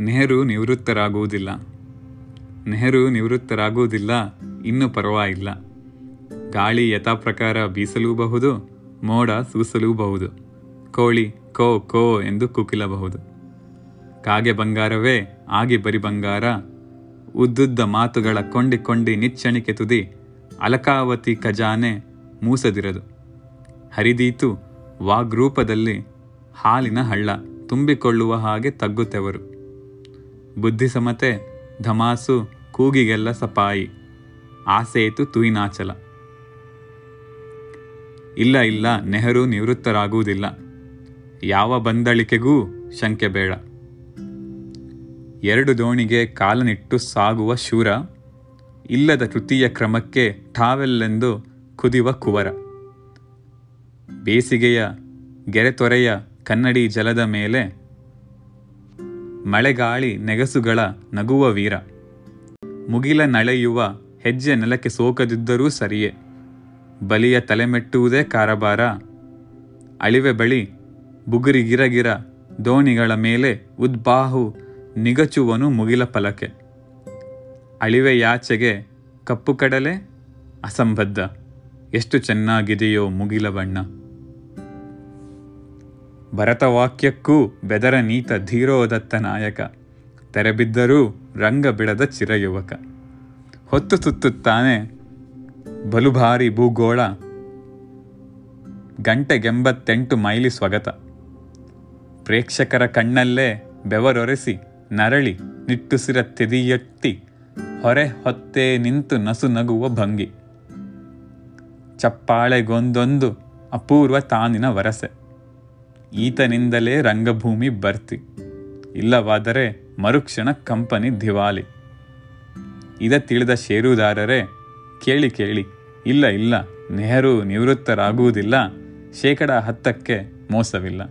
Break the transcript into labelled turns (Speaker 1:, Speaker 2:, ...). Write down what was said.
Speaker 1: ನೆಹರು ನಿವೃತ್ತರಾಗುವುದಿಲ್ಲ. ನೆಹರು ನಿವೃತ್ತರಾಗುವುದಿಲ್ಲ, ಇನ್ನೂ ಪರವಾಗಿಲ್ಲ. ಗಾಳಿ ಯಥಾಪ್ರಕಾರ ಬೀಸಲೂಬಹುದು, ಮೋಡ ಸೂಸಲೂಬಹುದು. ಕೋಳಿ ಕೋ ಕೋ ಎಂದು ಕುಕಿಲಬಹುದು ಕಾಗೆ ಬಂಗಾರವೇ, ಆಗಿ ಬರಿ ಬಂಗಾರ. ಉದ್ದುದ್ದ ಮಾತುಗಳ ಕೊಂಡಿ ಕೊಂಡಿ ನಿಚ್ಚಣಿಕೆ ತುದಿ, ಅಲಕಾವತಿ ಖಜಾನೆ ಮೂಸದಿರದು. ಹರಿದೀತು ವಾಗ್ರೂಪದಲ್ಲಿ ಹಾಲಿನ ಹಳ್ಳ, ತುಂಬಿಕೊಳ್ಳುವ ಹಾಗೆ ತಗ್ಗುತ್ತೆವರು ಬುದ್ಧಿಸಮತೆ, ಧಮಾಸು, ಕೂಗಿಗೆಲ್ಲ ಸಪಾಯಿ. ಆಸೇತು ತುಯಿನಾಚಲ. ಇಲ್ಲ ಇಲ್ಲ, ನೆಹರು ನಿವೃತ್ತರಾಗುವುದಿಲ್ಲ. ಯಾವ ಬಂದಳಿಕೆಗೂ ಶಂಕೆ ಬೇಡ. ಎರಡು ದೋಣಿಗೆ ಕಾಲನಿಟ್ಟು ಸಾಗುವ ಶೂರ, ಇಲ್ಲದ ತೃತೀಯ ಕ್ರಮಕ್ಕೆ ಠಾವೆಲ್ಲೆಂದು ಕುದಿವ ಕುವರ. ಬೇಸಿಗೆಯ ಗೆರೆತೊರೆಯ ಕನ್ನಡಿ ಜಲದ ಮೇಲೆ ಮಳೆಗಾಳಿ ನೆಗಸುಗಳ ನಗುವ ವೀರ. ಮುಗಿಲ ನಳೆಯುವ ಹೆಜ್ಜೆ ನೆಲಕ್ಕೆ ಸೋಕದಿದ್ದರೂ ಸರಿಯೇ. ಬಲಿಯ ತಲೆಮೆಟ್ಟುವುದೇ ಕಾರಬಾರ ಅಳಿವೆ ಬಳಿ ಬುಗುರಿಗಿರಗಿರ ದೋಣಿಗಳ ಮೇಲೆ ಉದ್ಬಾಹು ನಿಗಚುವನು ಮುಗಿಲ ಫಲಕೆ. ಅಳಿವೆ ಯಾಚೆಗೆ ಕಪ್ಪು ಕಡಲೆ? ಅಸಂಬದ್ಧ. ಎಷ್ಟು ಚೆನ್ನಾಗಿದೆಯೋ ಮುಗಿಲ ಬಣ್ಣ. ಭರತವಾಕ್ಯಕ್ಕೂ ಬೆದರ ನೀತ ಧೀರೋದತ್ತ ನಾಯಕ. ತೆರೆಬಿದ್ದರೂ ರಂಗ ಬಿಡದ ಚಿರಯುವಕ. ಹೊತ್ತು ಸುತ್ತುತ್ತಾನೆ ಬಲುಭಾರಿ ಭೂಗೋಳ. ಗಂಟೆಗೆಂಬತ್ತೆಂಟು ಮೈಲಿ ಸ್ವಗತ. ಪ್ರೇಕ್ಷಕರ ಕಣ್ಣಲ್ಲೇ ಬೆವರೊರೆಸಿ ನರಳಿ ನಿಟ್ಟುಸಿರ ತೆದಿಯೊತ್ತಿ ಹೊರೆ ಹೊತ್ತೇ ನಿಂತು ನಸು ನಗುವ ಭಂಗಿ. ಚಪ್ಪಾಳೆಗೊಂದೊಂದು ಅಪೂರ್ವ ತಾನಿನ ವರಸೆ. ಈತನಿಂದಲೇ ರಂಗಭೂಮಿ ಬರ್ತಿ. ಇಲ್ಲವಾದರೆ ಮರುಕ್ಷಣ ಕಂಪನಿ ದಿವಾಲಿ. ಇದ ತಿಳಿದ ಷೇರುದಾರರೇ, ಕೇಳಿ ಕೇಳಿ, ಇಲ್ಲ ಇಲ್ಲ, ನೆಹರು ನಿವೃತ್ತರಾಗುವುದಿಲ್ಲ, ಶೇಕಡ ಹತ್ತಕ್ಕೆ ಮೋಸವಿಲ್ಲ.